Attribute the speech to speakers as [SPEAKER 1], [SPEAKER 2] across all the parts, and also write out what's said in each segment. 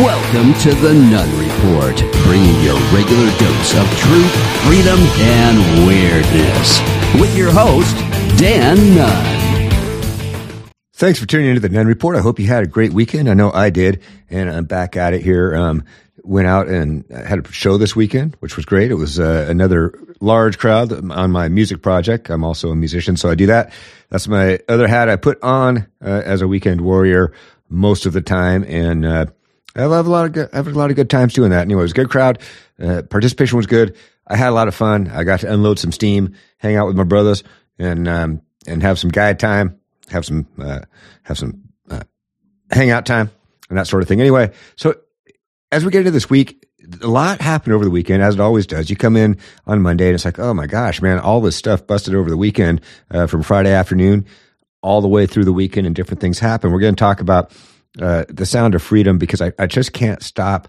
[SPEAKER 1] Welcome to the Nunn Report, bringing your regular dose of truth, freedom, and weirdness. With your host, Dan Nunn.
[SPEAKER 2] Thanks for tuning into the Nunn Report. I hope you had a great weekend. I know I did, and I'm back at it here. Um, went out and had a show this weekend, which was great. It was uh, another large crowd on my music project. I'm also a musician, so I do that. That's my other hat I put on uh, as a weekend warrior most of the time, and uh, I have a lot of good, I have a lot of good times doing that. Anyway, it was a good crowd. Uh, participation was good. I had a lot of fun. I got to unload some steam, hang out with my brothers, and um, and have some guide time, have some uh, have some uh, hangout time, and that sort of thing. Anyway, so as we get into this week, a lot happened over the weekend, as it always does. You come in on Monday and it's like, oh my gosh, man, all this stuff busted over the weekend uh, from Friday afternoon all the way through the weekend and different things happen. We're going to talk about uh, The Sound of Freedom because I, I just can't stop.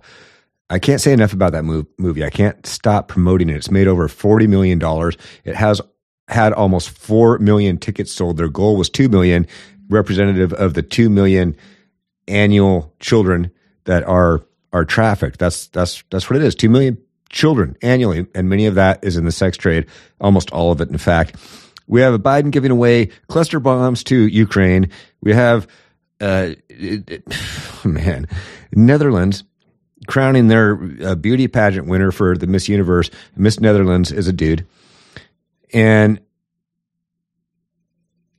[SPEAKER 2] I can't say enough about that move, movie. I can't stop promoting it. It's made over $40 million. It has had almost 4 million tickets sold. Their goal was 2 million, representative of the 2 million annual children that are are trafficked. That's that's that's what it is. Two million children annually, and many of that is in the sex trade. Almost all of it, in fact. We have a Biden giving away cluster bombs to Ukraine. We have, uh, it, it, man, Netherlands crowning their uh, beauty pageant winner for the Miss Universe. Miss Netherlands is a dude, and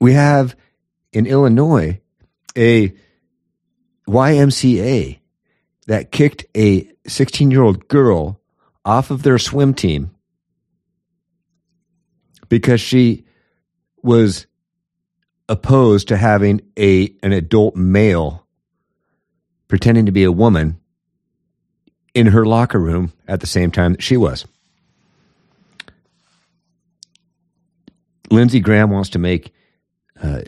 [SPEAKER 2] we have in Illinois a YMCA that kicked a 16 year old girl off of their swim team because she was opposed to having a an adult male pretending to be a woman in her locker room at the same time that she was. Lindsey Graham wants to make uh,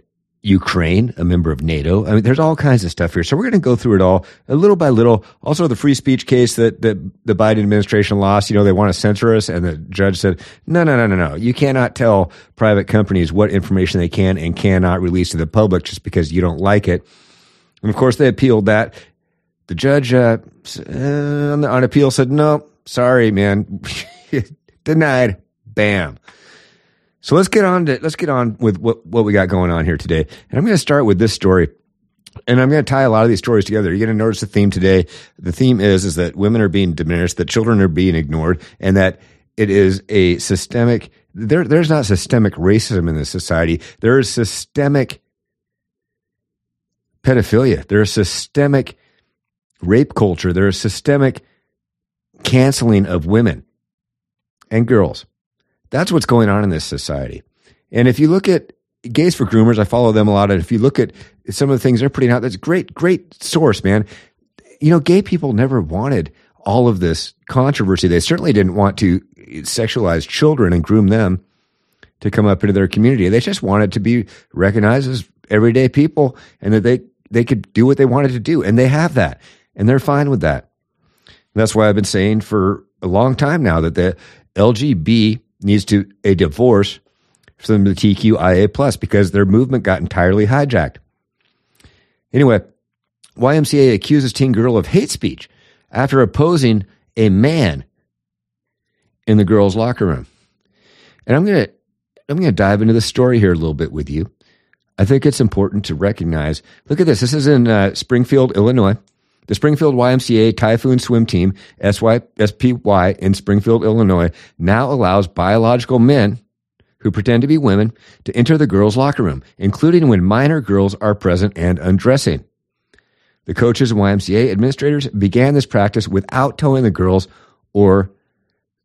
[SPEAKER 2] Ukraine, a member of NATO. I mean, there's all kinds of stuff here. So we're going to go through it all a little by little. Also, the free speech case that, that the Biden administration lost, you know, they want to censor us. And the judge said, no, no, no, no, no. You cannot tell private companies what information they can and cannot release to the public just because you don't like it. And of course, they appealed that. The judge uh, on, the, on appeal said, no, sorry, man. Denied. Bam. So let's get on to let's get on with what, what we got going on here today. And I'm going to start with this story. And I'm going to tie a lot of these stories together. You're going to notice the theme today. The theme is is that women are being diminished, that children are being ignored, and that it is a systemic there there's not systemic racism in this society. There is systemic pedophilia. There is systemic rape culture. There is systemic canceling of women and girls. That's what's going on in this society. And if you look at Gays for Groomers, I follow them a lot. And if you look at some of the things they're putting out, that's great, great source, man. You know, gay people never wanted all of this controversy. They certainly didn't want to sexualize children and groom them to come up into their community. They just wanted to be recognized as everyday people and that they, they could do what they wanted to do. And they have that. And they're fine with that. And that's why I've been saying for a long time now that the LGB needs to a divorce from the TQIA plus because their movement got entirely hijacked. Anyway, YMCA accuses teen girl of hate speech after opposing a man in the girls' locker room. And I'm gonna I'm gonna dive into the story here a little bit with you. I think it's important to recognize. Look at this. This is in uh, Springfield, Illinois. The Springfield YMCA Typhoon Swim Team, SPY, in Springfield, Illinois, now allows biological men who pretend to be women to enter the girls' locker room, including when minor girls are present and undressing. The coaches and YMCA administrators began this practice without telling the girls or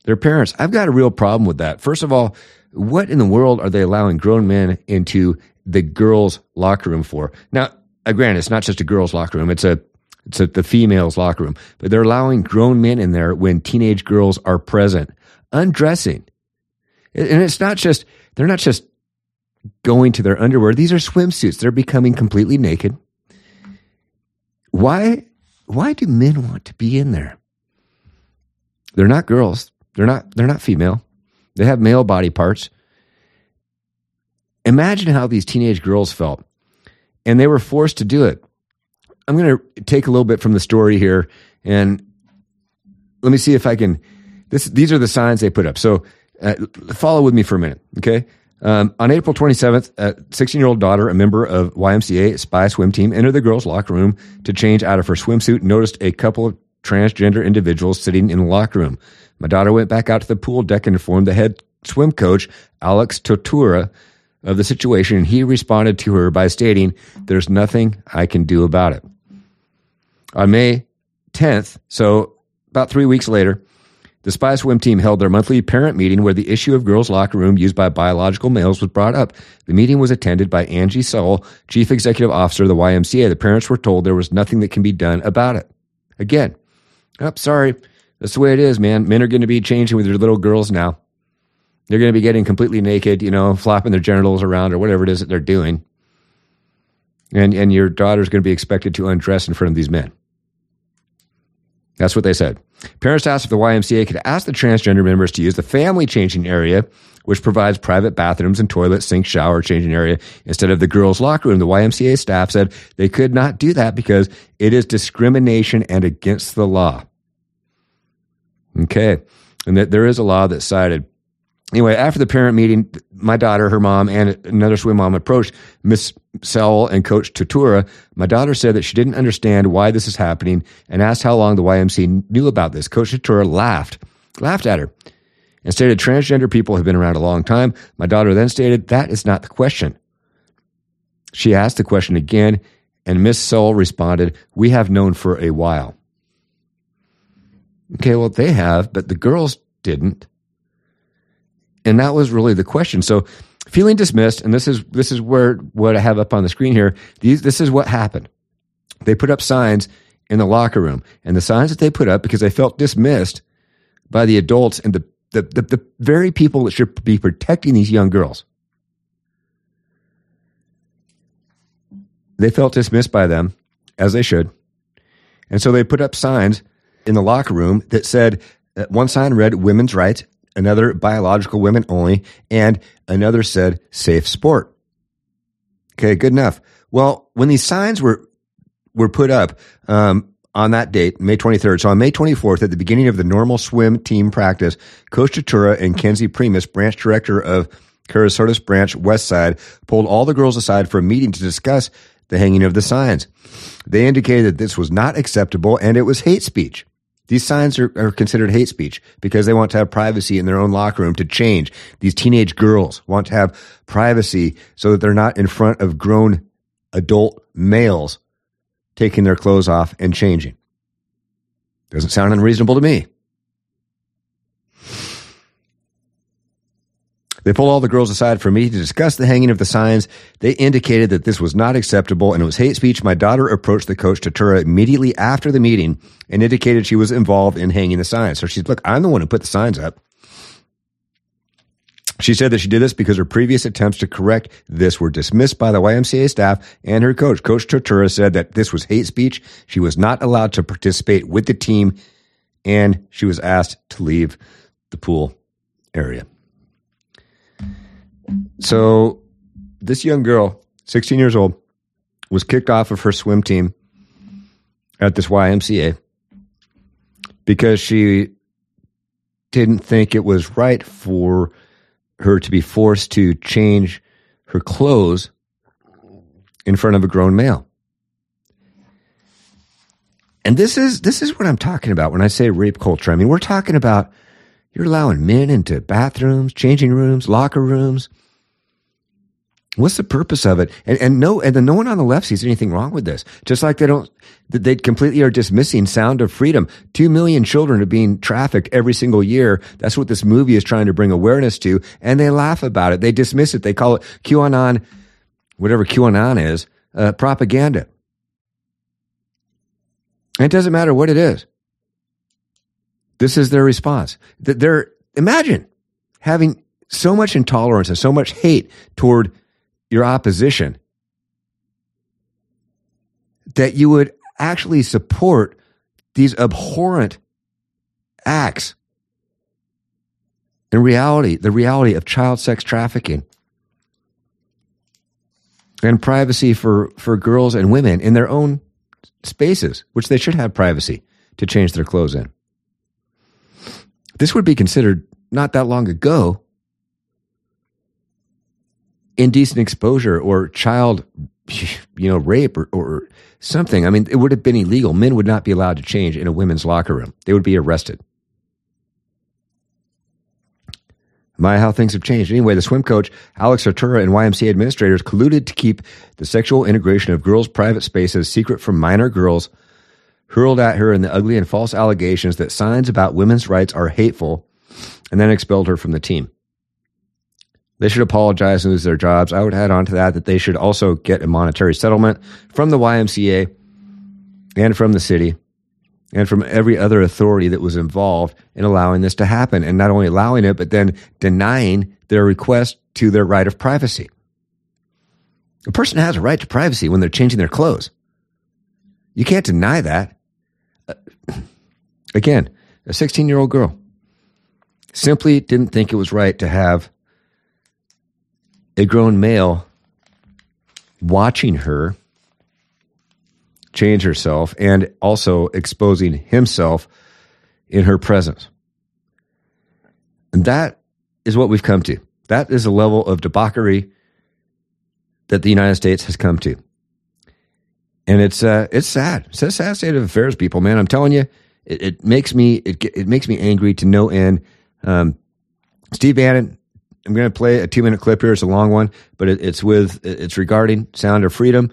[SPEAKER 2] their parents. I've got a real problem with that. First of all, what in the world are they allowing grown men into the girls' locker room for? Now, uh, granted, it's not just a girls' locker room, it's a it's at the females' locker room, but they're allowing grown men in there when teenage girls are present, undressing. And it's not just, they're not just going to their underwear. These are swimsuits. They're becoming completely naked. Why, why do men want to be in there? They're not girls. They're not, they're not female. They have male body parts. Imagine how these teenage girls felt. And they were forced to do it. I'm going to take a little bit from the story here And let me see if I can. This these are the signs they put up. So uh, follow with me for a minute, okay? Um, on April 27th, a 16 year old daughter, a member of YMCA Spy Swim Team, entered the girls' locker room to change out of her swimsuit. Noticed a couple of transgender individuals sitting in the locker room. My daughter went back out to the pool deck and informed the head swim coach, Alex Totura, of the situation, and he responded to her by stating, There's nothing I can do about it. On May 10th, so about three weeks later, the Spy Swim team held their monthly parent meeting where the issue of girls' locker room used by biological males was brought up. The meeting was attended by Angie Sewell, Chief Executive Officer of the YMCA. The parents were told there was nothing that can be done about it. Again, oh, sorry, that's the way it is, man. Men are going to be changing with their little girls now. They're going to be getting completely naked, you know, flapping their genitals around or whatever it is that they're doing. And, and your daughter's going to be expected to undress in front of these men. That's what they said. Parents asked if the YMCA could ask the transgender members to use the family changing area, which provides private bathrooms and toilet, sink, shower, changing area, instead of the girls' locker room. The YMCA staff said they could not do that because it is discrimination and against the law. Okay. And that there is a law that cited anyway, after the parent meeting, my daughter, her mom, and another swim mom approached Miss Sewell and Coach Tutura. My daughter said that she didn't understand why this is happening and asked how long the YMC knew about this. Coach Tutura laughed, laughed at her, and stated transgender people have been around a long time. My daughter then stated that is not the question. She asked the question again, and Miss Sewell responded, "We have known for a while." Okay, well, they have, but the girls didn't. And that was really the question. So feeling dismissed, and this is this is where what I have up on the screen here. These, this is what happened. They put up signs in the locker room, and the signs that they put up because they felt dismissed by the adults and the the, the, the very people that should be protecting these young girls. They felt dismissed by them, as they should. And so they put up signs in the locker room that said, uh, one sign read women's rights another biological women only, and another said safe sport. Okay, good enough. Well, when these signs were were put up um, on that date, May 23rd, so on May 24th, at the beginning of the normal swim team practice, Coach Tatura and Kenzie Primus, branch director of Kerasotes Branch West Side, pulled all the girls aside for a meeting to discuss the hanging of the signs. They indicated that this was not acceptable and it was hate speech. These signs are, are considered hate speech because they want to have privacy in their own locker room to change. These teenage girls want to have privacy so that they're not in front of grown adult males taking their clothes off and changing. Doesn't sound unreasonable to me. They pulled all the girls aside for me to discuss the hanging of the signs. They indicated that this was not acceptable and it was hate speech. My daughter approached the coach Tatura immediately after the meeting and indicated she was involved in hanging the signs. So she's, look, I'm the one who put the signs up. She said that she did this because her previous attempts to correct this were dismissed by the YMCA staff and her coach. Coach Tortura said that this was hate speech. She was not allowed to participate with the team and she was asked to leave the pool area. So this young girl, 16 years old, was kicked off of her swim team at this YMCA because she didn't think it was right for her to be forced to change her clothes in front of a grown male. And this is this is what I'm talking about when I say rape culture. I mean, we're talking about you're allowing men into bathrooms, changing rooms, locker rooms, What's the purpose of it? And, and no, and then no one on the left sees anything wrong with this. Just like they don't, they completely are dismissing Sound of Freedom. Two million children are being trafficked every single year. That's what this movie is trying to bring awareness to. And they laugh about it. They dismiss it. They call it QAnon, whatever QAnon is, uh, propaganda. And it doesn't matter what it is. This is their response. That they're, imagine having so much intolerance and so much hate toward your opposition, that you would actually support these abhorrent acts. In reality, the reality of child sex trafficking and privacy for, for girls and women in their own spaces, which they should have privacy to change their clothes in. This would be considered not that long ago indecent exposure or child you know rape or, or something. I mean it would have been illegal. Men would not be allowed to change in a women's locker room. They would be arrested. My how things have changed. Anyway the swim coach alex artura and ymca administrators colluded to keep the sexual integration of girls private spaces secret from minor girls hurled at her in the ugly and false allegations that signs about women's rights are hateful and then expelled her from the team they should apologize and lose their jobs. I would add on to that that they should also get a monetary settlement from the YMCA and from the city and from every other authority that was involved in allowing this to happen. And not only allowing it, but then denying their request to their right of privacy. A person has a right to privacy when they're changing their clothes. You can't deny that. Again, a 16 year old girl simply didn't think it was right to have a grown male watching her change herself and also exposing himself in her presence. And that is what we've come to. That is a level of debauchery that the United States has come to. And it's uh, it's sad. It's a sad state of affairs, people. Man, I'm telling you, it, it makes me it, it makes me angry to no end. Um, Steve Bannon I'm going to play a two minute clip here. It's a long one, but it, it's with it's regarding Sound of Freedom.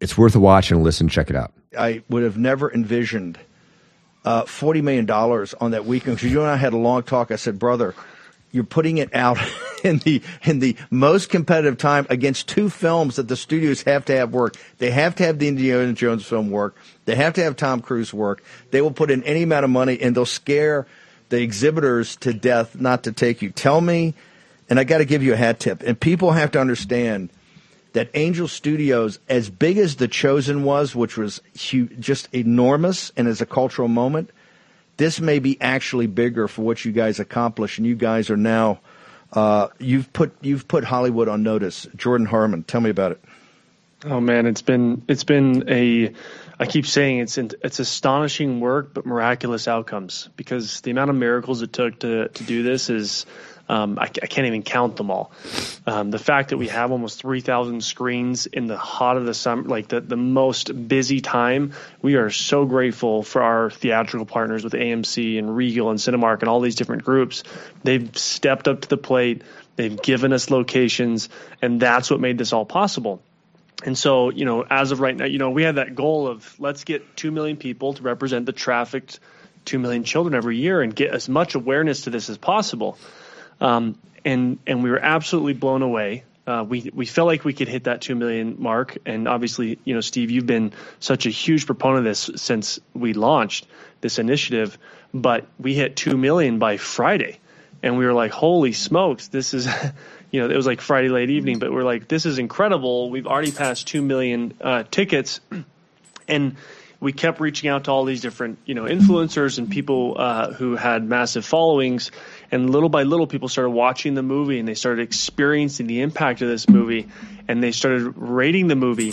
[SPEAKER 2] It's worth a watch and a listen. Check it out.
[SPEAKER 3] I would have never envisioned uh, forty million dollars on that weekend. Because you and I had a long talk. I said, brother, you're putting it out in the in the most competitive time against two films that the studios have to have work. They have to have the Indiana Jones film work. They have to have Tom Cruise work. They will put in any amount of money and they'll scare the exhibitors to death not to take you. Tell me, and I got to give you a hat tip. And people have to understand that Angel Studios, as big as The Chosen was, which was just enormous and as a cultural moment, this may be actually bigger for what you guys accomplished. And you guys are now, uh, you've put you've put Hollywood on notice. Jordan Harmon, tell me about it.
[SPEAKER 4] Oh man, it's been it's been a I keep saying it's it's astonishing work, but miraculous outcomes because the amount of miracles it took to to do this is um, I, I, can't even count them all. Um, the fact that we have almost 3,000 screens in the hot of the summer, like the, the most busy time, we are so grateful for our theatrical partners with AMC and Regal and Cinemark and all these different groups. They've stepped up to the plate. They've given us locations, and that's what made this all possible. And so, you know, as of right now, you know, we had that goal of let's get 2 million people to represent the trafficked 2 million children every year and get as much awareness to this as possible. Um, and, and we were absolutely blown away. Uh, we, we felt like we could hit that 2 million mark. And obviously, you know, Steve, you've been such a huge proponent of this since we launched this initiative, but we hit 2 million by Friday. And we were like, holy smokes, this is, you know, it was like Friday late evening, but we're like, this is incredible. We've already passed 2 million uh, tickets. And we kept reaching out to all these different, you know, influencers and people uh, who had massive followings. And little by little, people started watching the movie and they started experiencing the impact of this movie and they started rating the movie.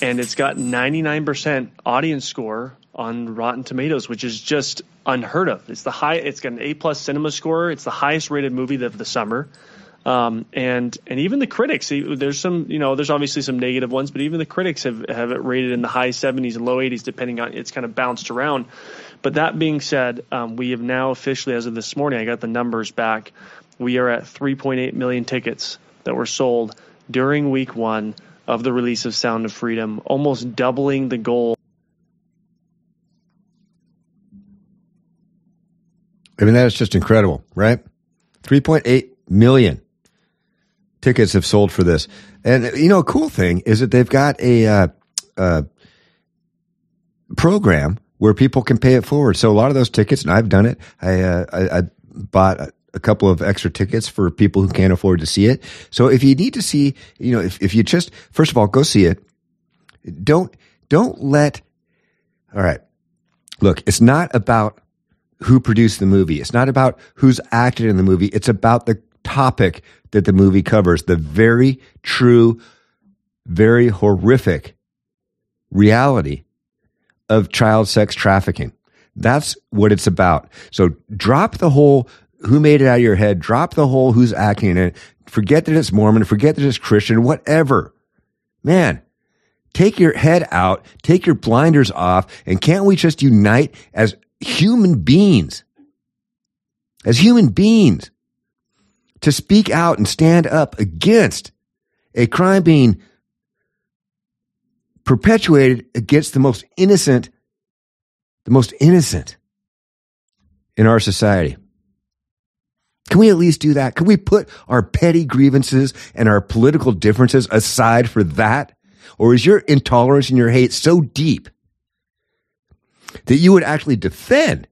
[SPEAKER 4] And it's got 99% audience score on Rotten Tomatoes, which is just unheard of. It's the high. It's got an A plus cinema score. It's the highest rated movie of the summer. Um, and and even the critics, there's some, you know, there's obviously some negative ones, but even the critics have, have it rated in the high 70s and low 80s, depending on it's kind of bounced around. But that being said, um, we have now officially, as of this morning, I got the numbers back. We are at 3.8 million tickets that were sold during week one of the release of Sound of Freedom, almost doubling the goal.
[SPEAKER 2] I mean, that is just incredible, right? 3.8 million tickets have sold for this. And you know, a cool thing is that they've got a uh, uh, program where people can pay it forward. So a lot of those tickets, and I've done it. I uh, I, I, bought a couple of extra tickets for people who can't afford to see it. So if you need to see, you know, if if you just first of all go see it, don't don't let. All right, look, it's not about who produced the movie. It's not about who's acted in the movie. It's about the topic that the movie covers the very true, very horrific reality of child sex trafficking. That's what it's about. So drop the whole who made it out of your head, drop the whole who's acting in it, forget that it's Mormon, forget that it's Christian, whatever. Man, take your head out, take your blinders off, and can't we just unite as human beings? As human beings to speak out and stand up against a crime being perpetuated against the most innocent, the most innocent in our society. Can we at least do that? Can we put our petty grievances and our political differences aside for that? Or is your intolerance and your hate so deep that you would actually defend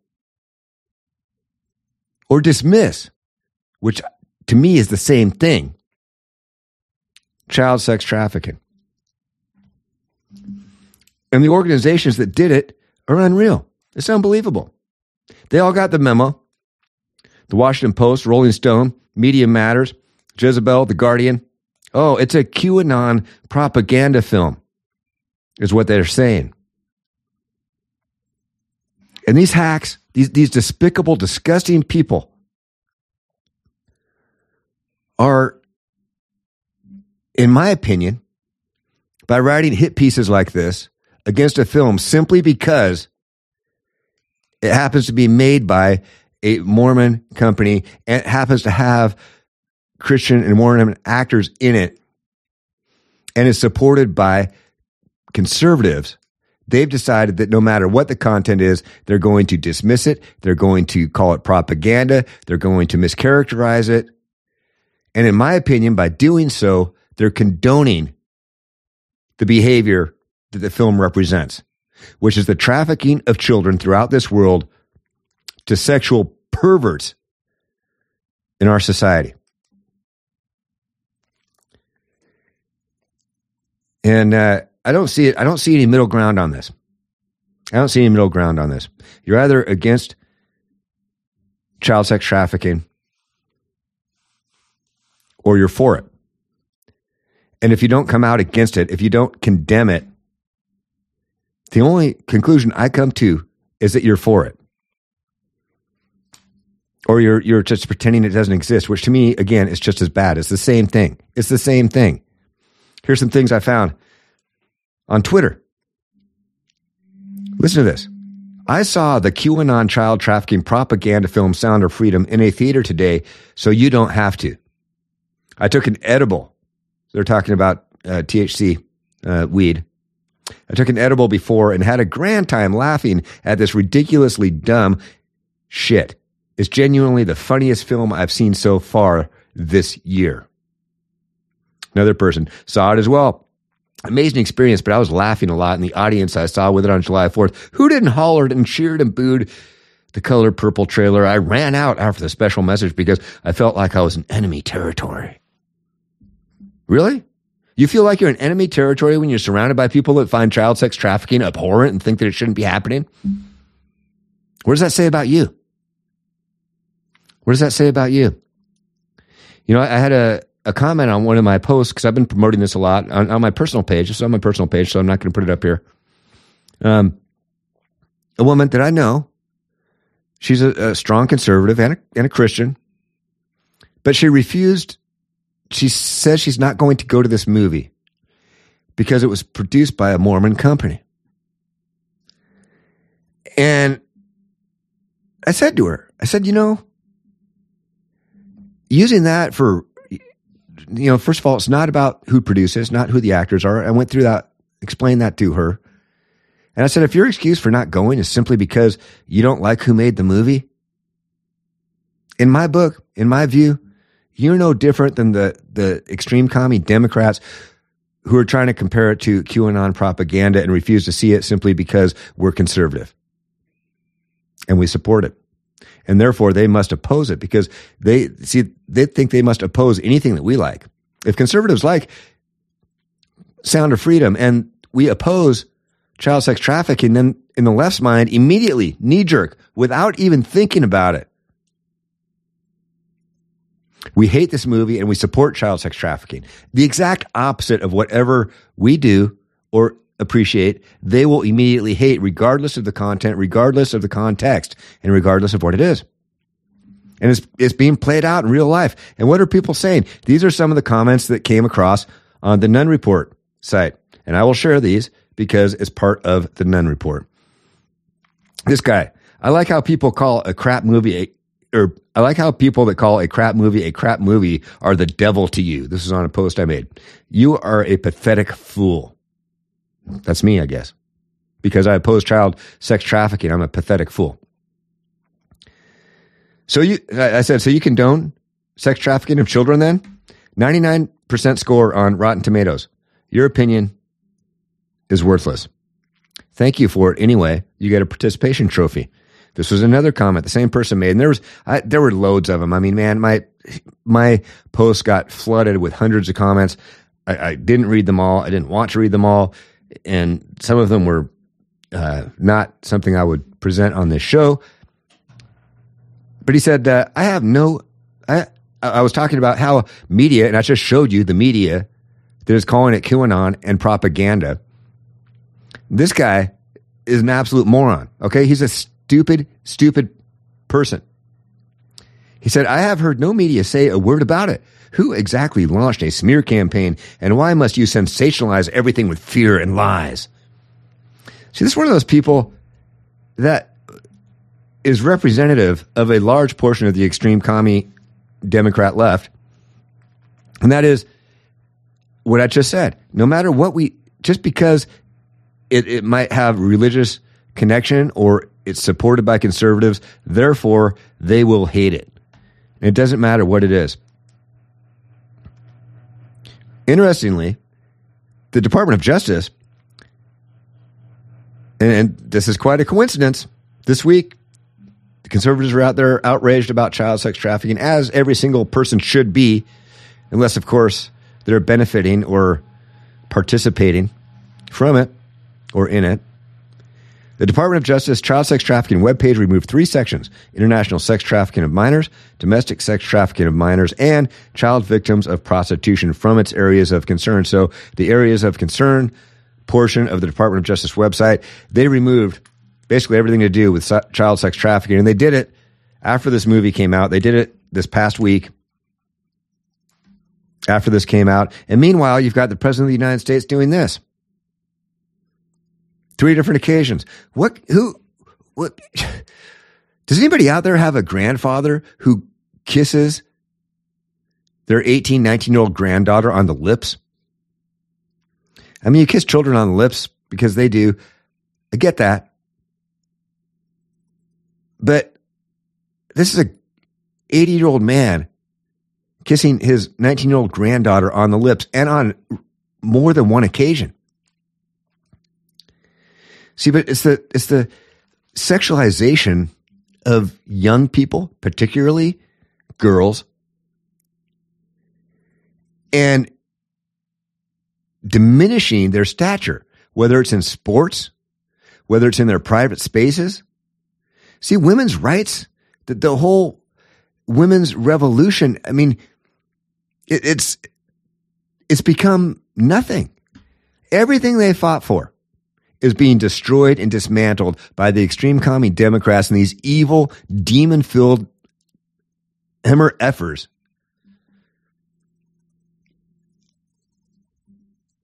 [SPEAKER 2] or dismiss, which to me is the same thing, child sex trafficking? And the organizations that did it are unreal. It's unbelievable. They all got the memo. The Washington Post, Rolling Stone, Media Matters, Jezebel, The Guardian. Oh, it's a QAnon propaganda film, is what they're saying. And these hacks, these, these despicable, disgusting people are, in my opinion, by writing hit pieces like this, against a film simply because it happens to be made by a Mormon company and it happens to have Christian and Mormon actors in it and is supported by conservatives, they've decided that no matter what the content is, they're going to dismiss it. They're going to call it propaganda. They're going to mischaracterize it. And in my opinion, by doing so, they're condoning the behavior that the film represents, which is the trafficking of children throughout this world to sexual perverts in our society. And uh, I don't see it. I don't see any middle ground on this. I don't see any middle ground on this. You're either against child sex trafficking or you're for it. And if you don't come out against it, if you don't condemn it, the only conclusion I come to is that you're for it. Or you're you're just pretending it doesn't exist, which to me, again, is just as bad. It's the same thing. It's the same thing. Here's some things I found on Twitter. Listen to this. I saw the QAnon child trafficking propaganda film Sound of Freedom in a theater today, so you don't have to. I took an edible. They're talking about uh, THC uh, weed I took an edible before and had a grand time laughing at this ridiculously dumb shit. It's genuinely the funniest film I've seen so far this year. Another person saw it as well. Amazing experience, but I was laughing a lot in the audience I saw with it on July 4th. Who didn't hollered and cheered and booed the color purple trailer? I ran out after the special message because I felt like I was in enemy territory. Really? You feel like you're in enemy territory when you're surrounded by people that find child sex trafficking abhorrent and think that it shouldn't be happening? What does that say about you? What does that say about you? You know, I had a, a comment on one of my posts because I've been promoting this a lot on, on my personal page. It's on my personal page, so I'm not going to put it up here. Um, a woman that I know, she's a, a strong conservative and a, and a Christian, but she refused she says she's not going to go to this movie because it was produced by a Mormon company. And I said to her, I said, you know, using that for, you know, first of all, it's not about who produces, not who the actors are. I went through that, explained that to her. And I said, if your excuse for not going is simply because you don't like who made the movie, in my book, in my view, you're no different than the, the extreme commie Democrats who are trying to compare it to QAnon propaganda and refuse to see it simply because we're conservative and we support it. And therefore they must oppose it because they see, they think they must oppose anything that we like. If conservatives like Sound of Freedom and we oppose child sex trafficking, then in the left's mind, immediately knee jerk without even thinking about it we hate this movie and we support child sex trafficking. The exact opposite of whatever we do or appreciate, they will immediately hate, regardless of the content, regardless of the context, and regardless of what it is. And it's, it's being played out in real life. And what are people saying? These are some of the comments that came across on the Nunn Report site. And I will share these because it's part of the Nunn Report. This guy, I like how people call a crap movie a, or I like how people that call a crap movie a crap movie are the devil to you. This is on a post I made. You are a pathetic fool. That's me, I guess. Because I oppose child sex trafficking, I'm a pathetic fool. So you, I said, so you condone sex trafficking of children then? 99% score on Rotten Tomatoes. Your opinion is worthless. Thank you for it anyway. You get a participation trophy. This was another comment the same person made, and there was I, there were loads of them. I mean, man, my my post got flooded with hundreds of comments. I, I didn't read them all. I didn't want to read them all, and some of them were uh, not something I would present on this show. But he said, uh, "I have no." I I was talking about how media, and I just showed you the media that is calling it QAnon and propaganda. This guy is an absolute moron. Okay, he's a stupid, stupid person. He said, I have heard no media say a word about it. Who exactly launched a smear campaign and why must you sensationalize everything with fear and lies? See, this is one of those people that is representative of a large portion of the extreme commie Democrat left. And that is what I just said. No matter what we, just because it, it might have religious connection or it's supported by conservatives. Therefore, they will hate it. It doesn't matter what it is. Interestingly, the Department of Justice, and, and this is quite a coincidence, this week, the conservatives are out there outraged about child sex trafficking, as every single person should be, unless, of course, they're benefiting or participating from it or in it. The Department of Justice Child Sex Trafficking webpage removed three sections international sex trafficking of minors, domestic sex trafficking of minors, and child victims of prostitution from its areas of concern. So, the areas of concern portion of the Department of Justice website, they removed basically everything to do with child sex trafficking. And they did it after this movie came out. They did it this past week after this came out. And meanwhile, you've got the President of the United States doing this. Three different occasions. What, who, what, does anybody out there have a grandfather who kisses their 18, 19 year old granddaughter on the lips? I mean, you kiss children on the lips because they do. I get that. But this is a 80 year old man kissing his 19 year old granddaughter on the lips and on more than one occasion. See, but it's the it's the sexualization of young people, particularly girls, and diminishing their stature, whether it's in sports, whether it's in their private spaces. See, women's rights, the, the whole women's revolution, I mean, it, it's it's become nothing. Everything they fought for is being destroyed and dismantled by the extreme commie Democrats and these evil, demon filled Emmer effers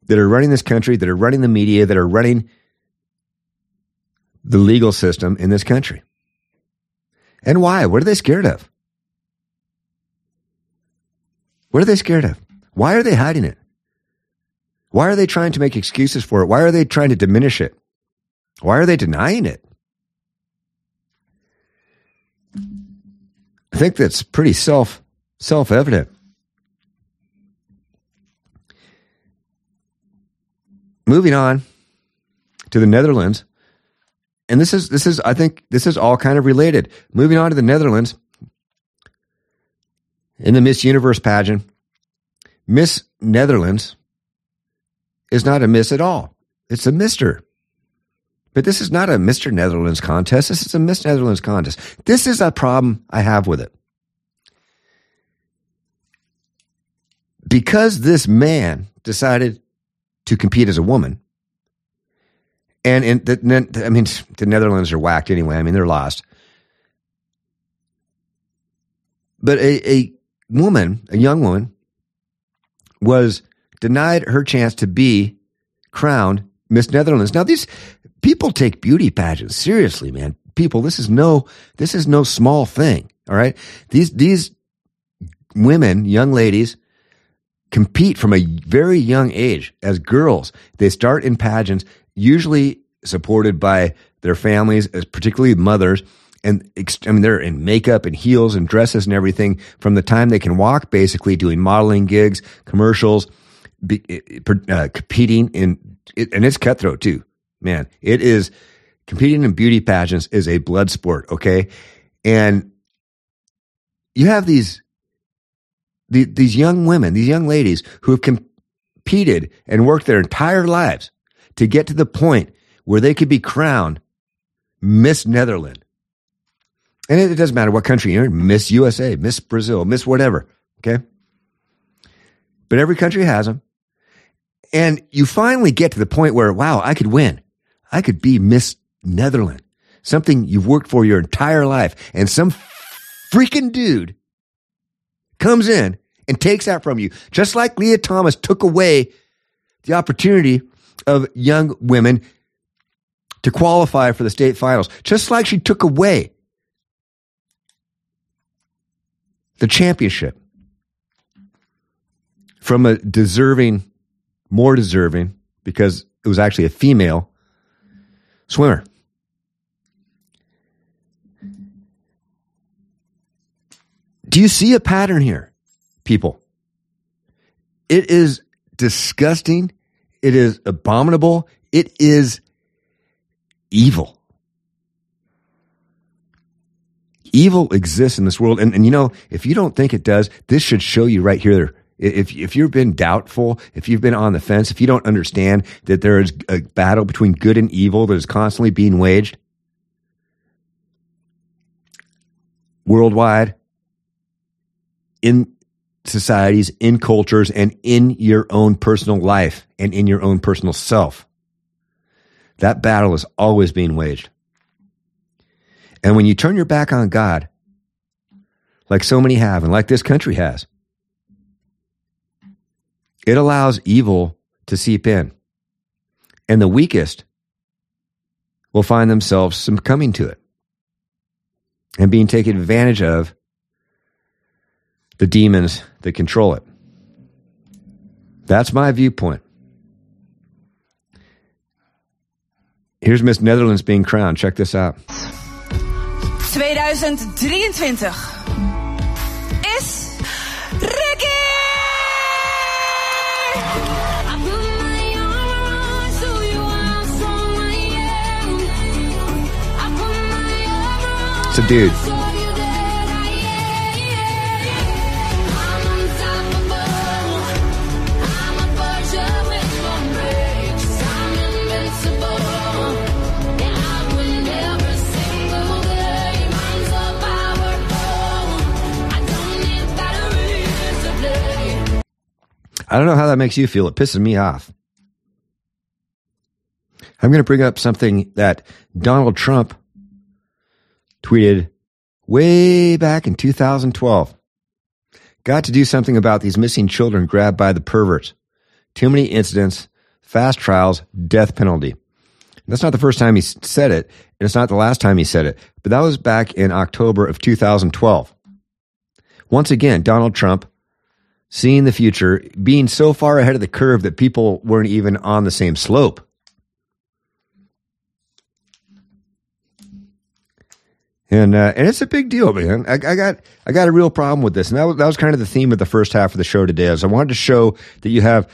[SPEAKER 2] that are running this country, that are running the media, that are running the legal system in this country. And why? What are they scared of? What are they scared of? Why are they hiding it? Why are they trying to make excuses for it? Why are they trying to diminish it? Why are they denying it? I think that's pretty self self evident. Moving on to the Netherlands, and this is this is I think this is all kind of related. Moving on to the Netherlands in the Miss Universe pageant, Miss Netherlands is not a miss at all. It's a mister. But this is not a Mr. Netherlands contest. This is a Miss Netherlands contest. This is a problem I have with it. Because this man decided to compete as a woman, And, and the, I mean, the Netherlands are whacked anyway. I mean, they're lost. But a, a woman, a young woman, was denied her chance to be crowned Miss Netherlands. Now, these people take beauty pageants seriously, man. People, this is no, this is no small thing. All right. These, these women, young ladies, compete from a very young age as girls. They start in pageants, usually supported by their families, particularly mothers. And I mean, they're in makeup and heels and dresses and everything from the time they can walk, basically doing modeling gigs, commercials, be, uh, competing in, it, and it's cutthroat too, man. It is competing in beauty pageants is a blood sport. Okay. And you have these the, these young women, these young ladies who have competed and worked their entire lives to get to the point where they could be crowned Miss Netherlands. And it, it doesn't matter what country you're in, Miss USA, Miss Brazil, Miss whatever. Okay. But every country has them. And you finally get to the point where, wow, I could win. I could be Miss Netherland, something you've worked for your entire life. And some freaking dude comes in and takes that from you. Just like Lia Thomas took away the opportunity of young women to qualify for the state finals, just like she took away the championship from a deserving, more deserving, because it was actually a female swimmer. Do you see a pattern here, people? It is disgusting. It is abominable. It is evil. Evil exists in this world. And, and you know, if you don't think it does, this should show you right here. If, if you've been doubtful, if you've been on the fence, if you don't understand that there is a battle between good and evil that is constantly being waged worldwide, in societies, in cultures, and in your own personal life and in your own personal self. That battle is always being waged. And when you turn your back on God, like so many have, and like this country has, it allows evil to seep in. And the weakest will find themselves succumbing to it and being taken advantage of the demons that control it. That's my viewpoint. Here's Miss Netherlands being crowned. Check this out.
[SPEAKER 5] 2023 is
[SPEAKER 2] I don't know how that makes you feel. It pisses me off. I'm going to bring up something that Donald Trump tweeted way back in 2012. Got to do something about these missing children grabbed by the perverts. Too many incidents, fast trials, death penalty. That's not the first time he said it, and it's not the last time he said it, but that was back in October of 2012. Once again, Donald Trump seeing the future, being so far ahead of the curve that people weren't even on the same slope. And uh, and it's a big deal, man. I, I, got I got a real problem with this, and that was that was kind of the theme of the first half of the show today. Is I wanted to show that you have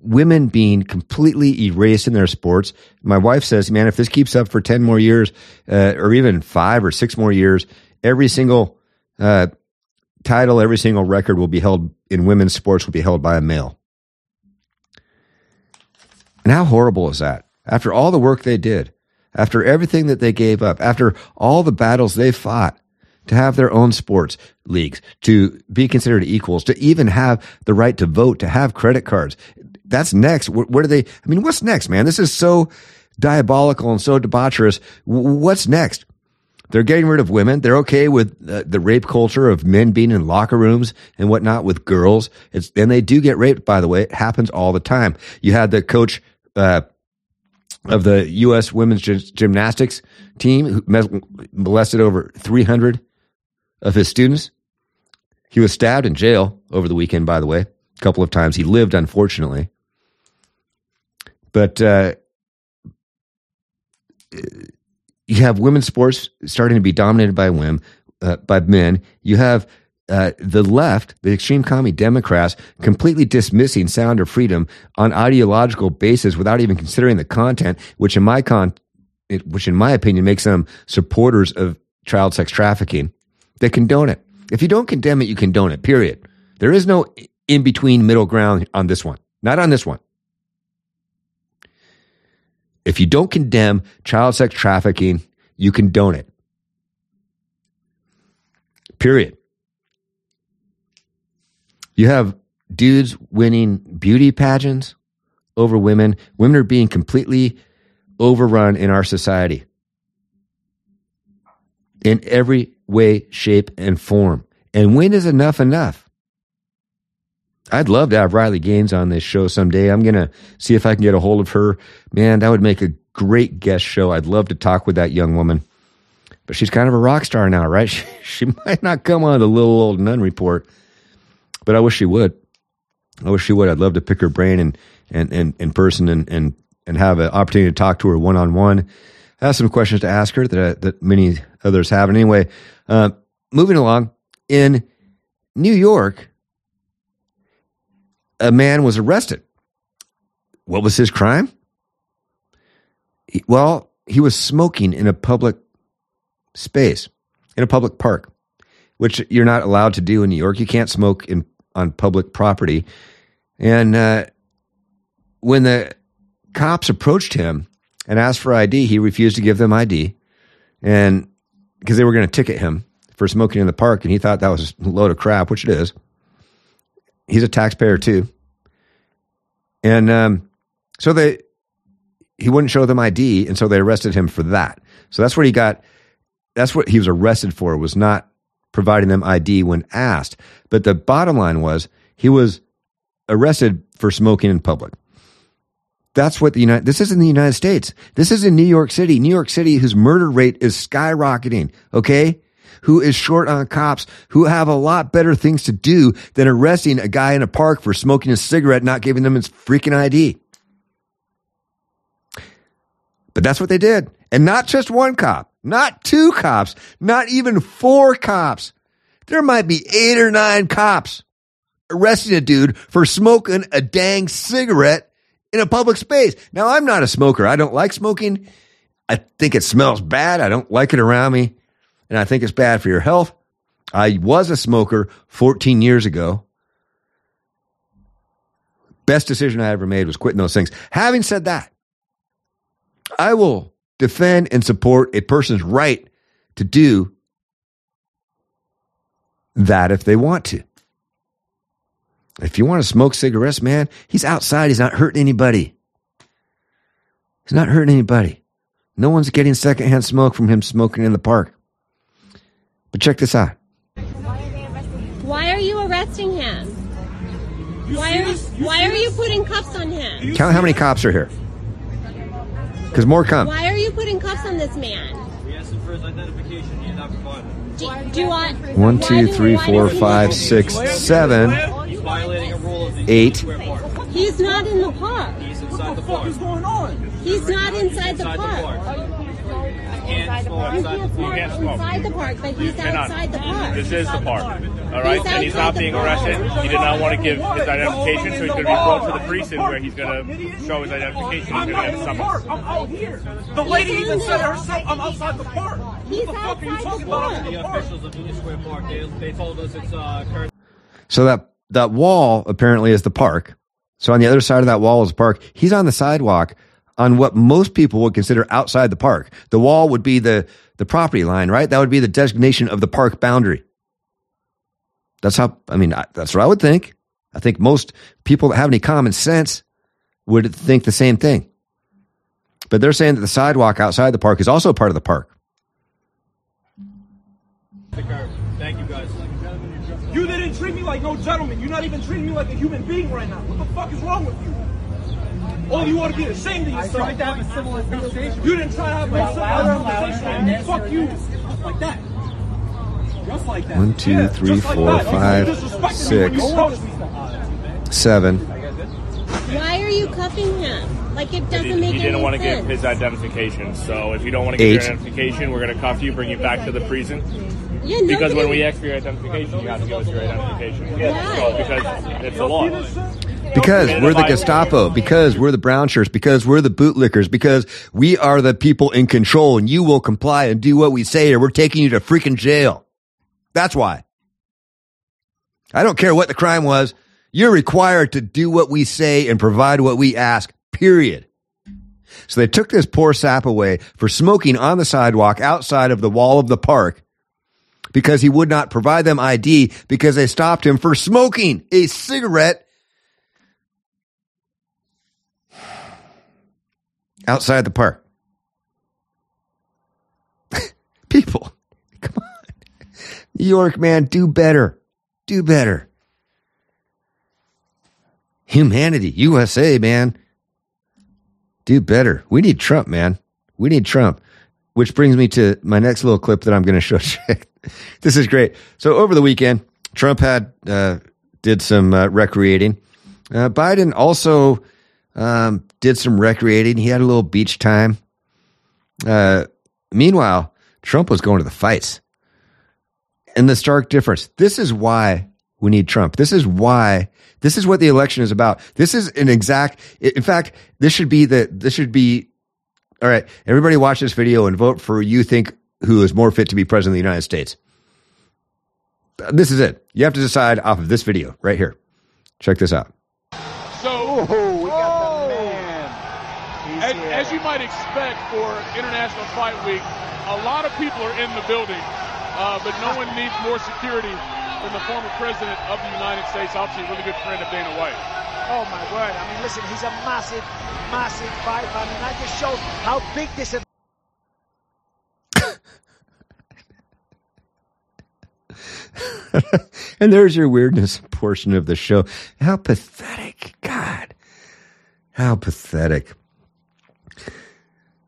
[SPEAKER 2] women being completely erased in their sports. My wife says, "Man, if this keeps up for ten more years, uh, or even five or six more years, every single uh, title, every single record will be held in women's sports will be held by a male. And how horrible is that? After all the work they did, after everything that they gave up, after all the battles they fought to have their own sports leagues, to be considered equals, to even have the right to vote, to have credit cards. That's next. Where, where do they? I mean, what's next, man? This is so diabolical and so debaucherous. What's next? They're getting rid of women. They're okay with uh, the rape culture of men being in locker rooms and whatnot with girls. It's, and they do get raped, by the way. It happens all the time. You had the coach uh, of the U.S. women's gy- gymnastics team who molested over 300 of his students. He was stabbed in jail over the weekend, by the way, a couple of times. He lived, unfortunately. But uh, you have women's sports starting to be dominated by women, uh, by men. You have uh, the left, the extreme commie Democrats, completely dismissing sound of freedom on ideological basis without even considering the content, which in my con, it, which in my opinion makes them supporters of child sex trafficking. They condone it. If you don't condemn it, you condone it. Period. There is no in between middle ground on this one. Not on this one. If you don't condemn child sex trafficking, you condone it. Period. You have dudes winning beauty pageants over women. Women are being completely overrun in our society in every way, shape, and form. And when is enough enough? I'd love to have Riley Gaines on this show someday. I'm going to see if I can get a hold of her. Man, that would make a great guest show. I'd love to talk with that young woman. But she's kind of a rock star now, right? She, she might not come on the little old Nunn Report, but I wish she would. I wish she would. I'd love to pick her brain and, and, and in person and, and, and have an opportunity to talk to her one on one. I have some questions to ask her that, that many others have. And anyway, uh, moving along in New York, a man was arrested. What was his crime? He- well, he was smoking in a public space, in a public park, which you're not allowed to do in New York. You can't smoke in on public property. And uh, when the cops approached him and asked for ID, he refused to give them ID, and because they were going to ticket him for smoking in the park, and he thought that was a load of crap, which it is. He's a taxpayer too, and um, so they he wouldn't show them ID, and so they arrested him for that. So that's what he got. That's what he was arrested for. Was not providing them ID when asked. But the bottom line was he was arrested for smoking in public. That's what the United. This is in the United States. This is in New York City. New York City, whose murder rate is skyrocketing. Okay, who is short on cops, who have a lot better things to do than arresting a guy in a park for smoking a cigarette, not giving them his freaking ID. But that's what they did, and not just one cop, not two cops, not even four cops. There might be eight or nine cops arresting a dude for smoking a dang cigarette in a public space. Now, I'm not a smoker. I don't like smoking. I think it smells bad. I don't like it around me. And I think it's bad for your health. I was a smoker 14 years ago. Best decision I ever made was quitting those things. Having said that, I will defend and support a person's right to do that if they want to. If you want to smoke cigarettes, man, he's outside. He's not hurting anybody. He's not hurting anybody. No one's getting secondhand smoke from him smoking in the park. But check this out.
[SPEAKER 6] Why are you arresting him? Why are, why are you putting cuffs on him?
[SPEAKER 2] Count how many cops are here. Because more come.
[SPEAKER 6] Why are you putting cuffs on this man?
[SPEAKER 7] We asked him for his identification. He did not provide it.
[SPEAKER 6] Do, do I?
[SPEAKER 2] One,
[SPEAKER 6] why
[SPEAKER 2] two,
[SPEAKER 6] do-
[SPEAKER 2] three,
[SPEAKER 6] why
[SPEAKER 2] four,
[SPEAKER 6] does he-
[SPEAKER 2] five, six, seven,
[SPEAKER 7] He's violating a rule of the
[SPEAKER 2] Eight.
[SPEAKER 7] Square Park.
[SPEAKER 6] He's not in the park.
[SPEAKER 7] He's inside the park.
[SPEAKER 6] He's not Inside the park.
[SPEAKER 7] Park. You can't smoke inside the
[SPEAKER 6] can't
[SPEAKER 7] park.
[SPEAKER 6] park inside the park, but he's
[SPEAKER 8] cannot.
[SPEAKER 6] outside the park.
[SPEAKER 8] This is the park. All right,
[SPEAKER 6] He's
[SPEAKER 8] and he's not being arrested. He did not want to give his identification, so he's going to be brought to the precinct where he's going to show his identification. He's
[SPEAKER 9] I'm
[SPEAKER 8] going to
[SPEAKER 9] not
[SPEAKER 8] get
[SPEAKER 9] in
[SPEAKER 8] a
[SPEAKER 9] the
[SPEAKER 8] summons.
[SPEAKER 9] park. I'm out here. The lady
[SPEAKER 6] He's
[SPEAKER 9] even said herself, I'm outside the park.
[SPEAKER 6] He's
[SPEAKER 9] what the fuck are you
[SPEAKER 6] outside the
[SPEAKER 9] talking about?
[SPEAKER 7] The
[SPEAKER 9] the
[SPEAKER 7] officials of Union Square Park, they, they told us it's uh, current.
[SPEAKER 2] So that that wall apparently is the park. So on the other side of that wall is the park. He's on the sidewalk on what most people would consider outside the park. The wall would be the the property line, right? That would be the designation of the park boundary. That's how I mean I, that's what I would think. I think most people that have any common sense would think the same thing. But they're saying that the sidewalk outside the park is also part of the park.
[SPEAKER 7] Thank you, guys.
[SPEAKER 9] You didn't treat me like no gentleman. You're not even treating me like a human being right now. What the fuck is wrong with you? Oh, you ought to be ashamed of yourself.
[SPEAKER 7] tried to have a civil conversation.
[SPEAKER 9] You didn't try to have a civil conversation. Fuck you.
[SPEAKER 7] Just like that. Just like that.
[SPEAKER 2] One,
[SPEAKER 9] Yeah,
[SPEAKER 2] three,
[SPEAKER 9] just like
[SPEAKER 2] four,
[SPEAKER 9] that. You
[SPEAKER 2] five,
[SPEAKER 9] disrespected me when you
[SPEAKER 2] six,
[SPEAKER 9] approached me.
[SPEAKER 2] seven.
[SPEAKER 6] Why are you cuffing him? Like it doesn't make
[SPEAKER 8] he didn't want to give his identification. So if you don't want to give
[SPEAKER 2] Eight.
[SPEAKER 8] your identification, we're going to cuff you, bring you back to the prison.
[SPEAKER 6] yeah,
[SPEAKER 8] Because when we ask for your identification, you have to give us your identification.
[SPEAKER 6] Why?
[SPEAKER 8] So because it's the law.
[SPEAKER 2] Because we're the Gestapo, because we're the brown shirts, because we're the bootlickers, because we are the people in control and you will comply and do what we say or we're taking you to freaking jail. That's why. I don't care what the crime was. You're required to do what we say and provide what we ask, period. So they took this poor sap away for smoking on the sidewalk outside of the wall of the park because he would not provide them ID because they stopped him for smoking a cigarette outside the park. People, come on. New York, man, do better. Do better. Humanity, USA, man. Do better. We need Trump, man. We need Trump. Which brings me to my next little clip that I'm going to show. This is great. So over the weekend, Trump had uh, did some uh, recreating. Uh, Biden also um, did some recreating. He had a little beach time. Uh, meanwhile, Trump was going to the fights. And the stark difference. This is why we need Trump. This is why. This is what the election is about. This is an exact. In fact, this should be the. This should be. All right, everybody, watch this video and vote for you think who is more fit to be president of the United States. This is it. You have to decide off of this video right here. Check this out.
[SPEAKER 10] So, we got the man. As, as you might expect for International Fight Week, a lot of people are in the building, uh, but no one needs more security than the former president of the United States, obviously a really good friend of Dana White.
[SPEAKER 11] Oh my word! I mean, listen, he's a massive, massive fight. I mean, that just shows how big this. Is.
[SPEAKER 2] And there's your weirdness portion of the show. How pathetic. God. How pathetic.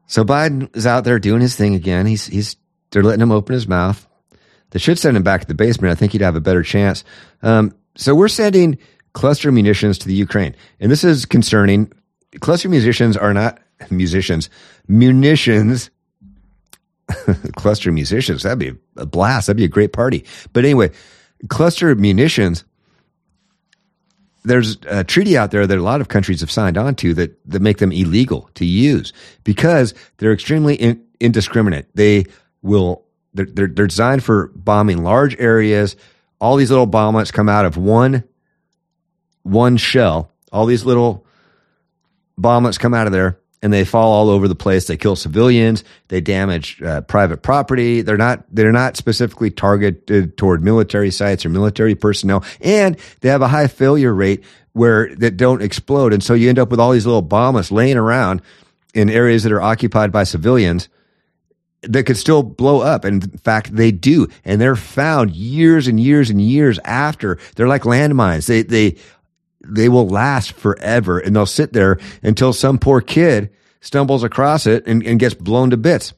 [SPEAKER 2] So Biden is out there doing his thing again. He's he's they're letting him open his mouth. They should send him back to the basement. I think he'd have a better chance. Um, so we're sending cluster munitions to the Ukraine, and this is concerning. Cluster munitions are not musicians. Munitions cluster musicians. That'd be a blast. That'd be a great party. But anyway, cluster munitions. There's a treaty out there that a lot of countries have signed on to that, that make them illegal to use because they're extremely in, indiscriminate. They will, they're, they're, they're designed for bombing large areas. All these little bomblets come out of one, one shell. All these little bomblets come out of there and they fall all over the place. They kill civilians. They damage uh, private property. They're not they're not specifically targeted toward military sites or military personnel, and they have a high failure rate where that don't explode. And so you end up with all these little bombs laying around in areas that are occupied by civilians that could still blow up. And in fact, they do, and they're found years and years and years after. They're like landmines. They they they will last forever and they'll sit there until some poor kid stumbles across it and, and gets blown to bits.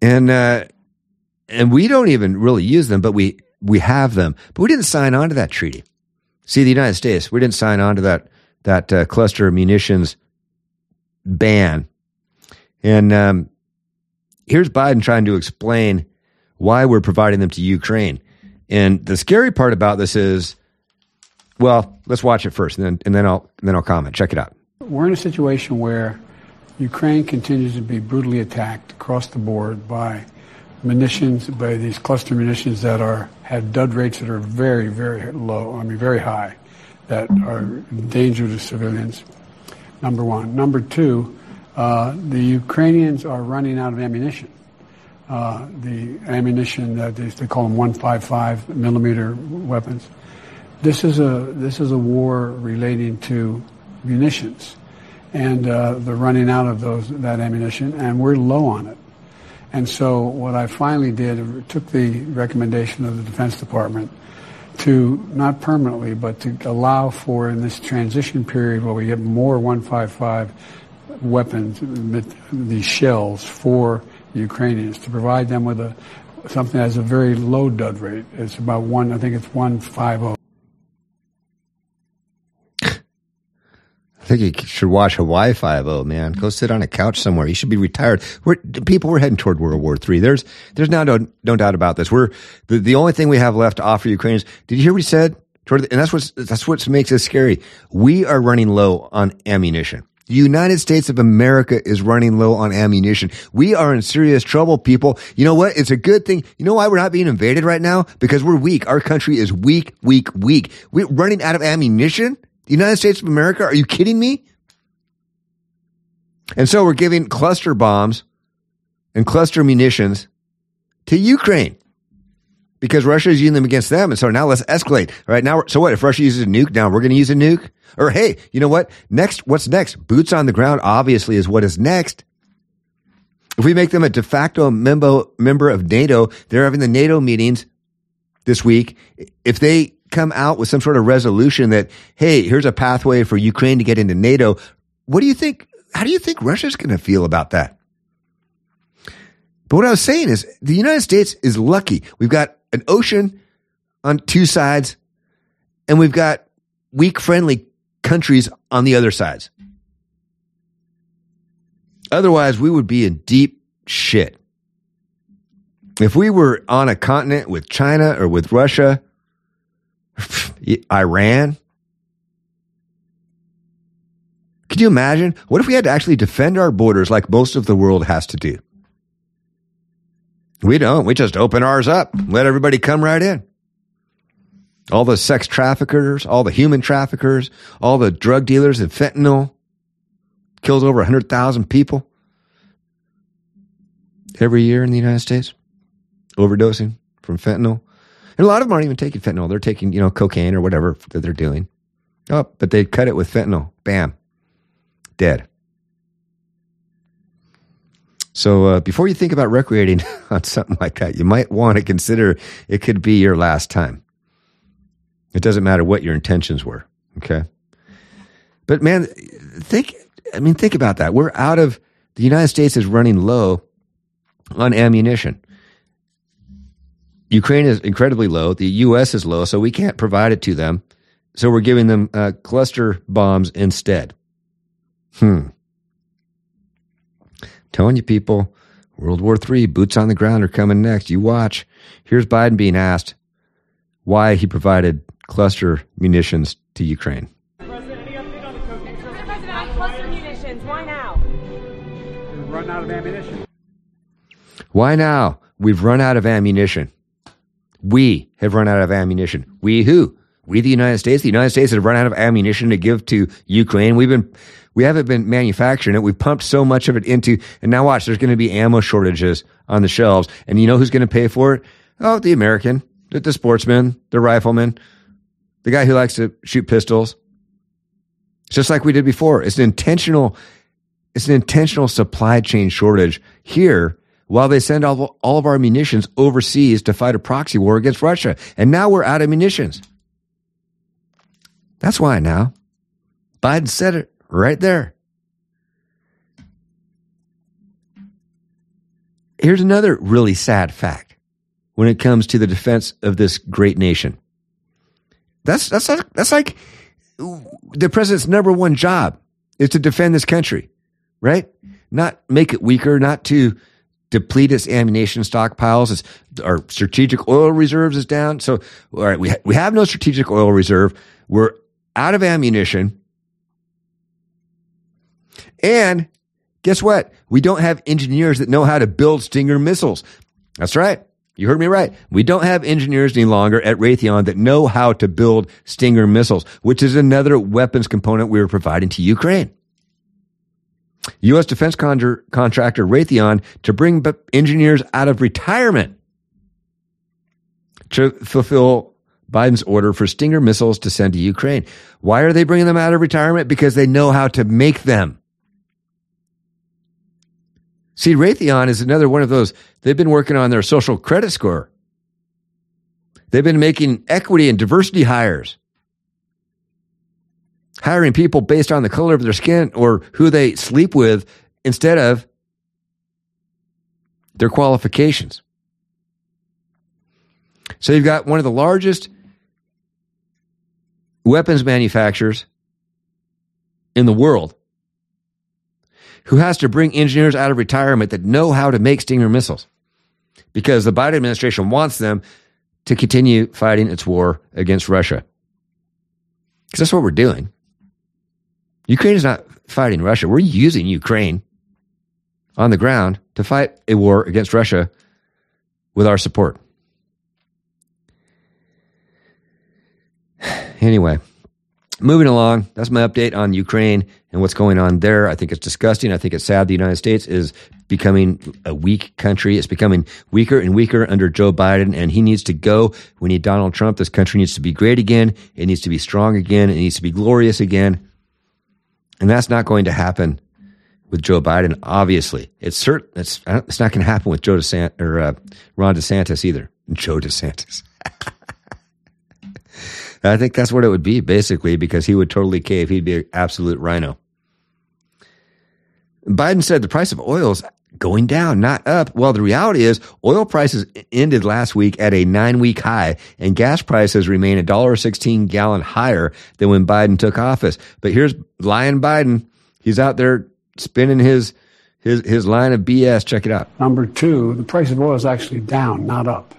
[SPEAKER 2] And uh, and we don't even really use them, but we we have them. But we didn't sign on to that treaty. See, the United States, we didn't sign on to that that uh, cluster munitions ban. And um, here's Biden trying to explain why we're providing them to Ukraine. And the scary part about this is, well, let's watch it first, and then and then I'll and then I'll comment. Check it out.
[SPEAKER 12] We're in a situation where Ukraine continues to be brutally attacked across the board by munitions, by these cluster munitions that are had dud rates that are very, very low. I mean, very high, that are danger to civilians. Number one. Number two, uh, the Ukrainians are running out of ammunition. Uh, the ammunition that they, they call them 155 millimeter weapons. This is a this is a war relating to munitions, and uh, they're running out of those that ammunition, and we're low on it. And so what I finally did, took the recommendation of the Defense Department to not permanently, but to allow for in this transition period where we get more 155 weapons, these shells for the Ukrainians, to provide them with a something that has a very low dud rate. It's about one, I think it's 150.
[SPEAKER 2] I think you should watch Hawaii Five O, man. Go sit on a couch somewhere. You should be retired. We're people. We're heading toward World War Three. There's there's now no, no doubt about this. We're the, the only thing we have left to offer Ukrainians. Did you hear what he said? Toward the, and that's what that's what makes it scary. We are running low on ammunition. The United States of America is running low on ammunition. We are in serious trouble, people. You know what? It's a good thing. You know why we're not being invaded right now? Because we're weak. Our country is weak, weak, weak. We're running out of ammunition. The United States of America? Are you kidding me? And so we're giving cluster bombs and cluster munitions to Ukraine because Russia is using them against them. And so now let's escalate. All right. Now, so what? If Russia uses a nuke, now we're going to use a nuke? Or hey, you know what? Next, what's next? Boots on the ground, obviously, is what is next. If we make them a de facto member, member of NATO, they're having the NATO meetings this week. If they come out with some sort of resolution that, hey, here's a pathway for Ukraine to get into NATO, what do you think? How do you think Russia's going to feel about that? But what I was saying is the United States is lucky. We've got an ocean on two sides and we've got weak friendly countries on the other sides. Otherwise, we would be in deep shit. If we were on a continent with China or with Russia, Iran. Could you imagine? What if we had to actually defend our borders like most of the world has to do? We don't. We just open ours up, let everybody come right in. All the sex traffickers, all the human traffickers, all the drug dealers and fentanyl kills over 100,000 people every year in the United States, overdosing from fentanyl. And a lot of them aren't even taking fentanyl. They're taking, you know, cocaine or whatever that they're doing. Oh, but they cut it with fentanyl. Bam. Dead. So uh, before you think about recreating on something like that, you might want to consider it could be your last time. It doesn't matter what your intentions were. Okay. But man, think, I mean, think about that. We're out of, the United States is running low on ammunition. Ukraine is incredibly low. The U.S. is low, so we can't provide it to them. So we're giving them uh, cluster bombs instead. Hmm. Telling you people, World War III, boots on the ground are coming next. You watch. Here's Biden being asked why he provided cluster munitions to Ukraine.
[SPEAKER 13] President, cluster munitions. Why now?
[SPEAKER 12] We've run out of ammunition.
[SPEAKER 2] Why now? We've run out of ammunition. We have run out of ammunition. We who? We, the United States. The United States have run out of ammunition to give to Ukraine. We've been, we haven't been manufacturing it. We've pumped so much of it into, and now watch, there's going to be ammo shortages on the shelves. And you know who's going to pay for it? Oh, the American, the, the sportsman, the rifleman, the guy who likes to shoot pistols. Just like we did before. It's an intentional, it's an intentional supply chain shortage here while they send all, all of our munitions overseas to fight a proxy war against Russia. And now we're out of munitions. That's why now. Biden said it right there. Here's another really sad fact when it comes to the defense of this great nation. That's that's like, that's like the president's number one job is to defend this country, right? Not make it weaker, not to deplete its ammunition stockpiles. It's, our strategic oil reserves is down. So, all right, we, ha- we have no strategic oil reserve. We're out of ammunition. And guess what? We don't have engineers that know how to build Stinger missiles. That's right. You heard me right. We don't have engineers any longer at Raytheon that know how to build Stinger missiles, which is another weapons component we were providing to Ukraine. U.S. defense con- contractor Raytheon to bring engineers out of retirement to fulfill Biden's order for Stinger missiles to send to Ukraine. Why are they bringing them out of retirement? Because they know how to make them. See, Raytheon is another one of those. They've been working on their social credit score. They've been making equity and diversity hires, hiring people based on the color of their skin or who they sleep with instead of their qualifications. So you've got one of the largest weapons manufacturers in the world who has to bring engineers out of retirement that know how to make Stinger missiles because the Biden administration wants them to continue fighting its war against Russia. Because that's what we're doing. Ukraine is not fighting Russia. We're using Ukraine on the ground to fight a war against Russia with our support. Anyway, moving along, that's my update on Ukraine and what's going on there. I think it's disgusting. I think it's sad the United States is becoming a weak country. It's becoming weaker and weaker under Joe Biden, and he needs to go. We need Donald Trump. This country needs to be great again. It needs to be strong again. It needs to be glorious again. And that's not going to happen with Joe Biden. Obviously, it's certain. It's it's not going to happen with Joe DeSantis or uh, Ron DeSantis either. Joe DeSantis. I think that's what it would be basically because he would totally cave. He'd be an absolute RINO. Biden said the price of oil is going down, not up. Well, the reality is oil prices ended last week at a nine week high and gas prices remain a dollar sixteen gallon higher than when Biden took office. But here's lying Biden. He's out there spinning his his his line of BS. Check it out.
[SPEAKER 12] Number two, the price of oil is actually down, not up.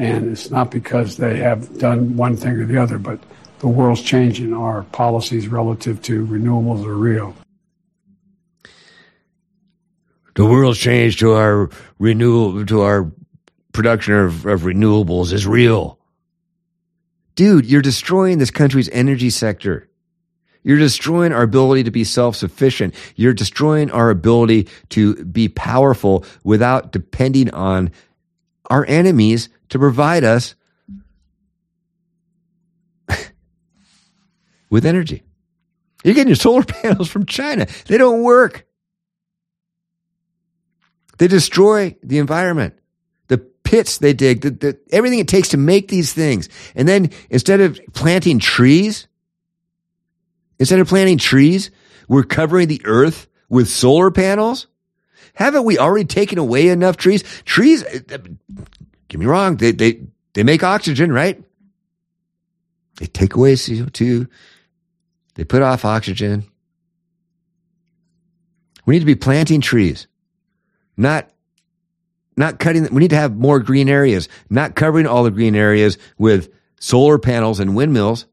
[SPEAKER 12] And it's not because they have done one thing or the other, but the world's changing. Our policies relative to renewables are real.
[SPEAKER 2] The world's change to our renewal to our production of, of renewables is real. Dude, you're destroying this country's energy sector. You're destroying our ability to be self sufficient. You're destroying our ability to be powerful without depending on our enemies to provide us with energy. You're getting your solar panels from China. They don't work. They destroy the environment, the pits they dig, the, the, everything it takes to make these things. And then instead of planting trees, instead of planting trees, we're covering the earth with solar panels. Haven't we already taken away enough trees? Trees, get me wrong, they, they, they make oxygen, right? They take away CO2. They put off oxygen. We need to be planting trees, not, not cutting. We need to have more green areas, not covering all the green areas with solar panels and windmills.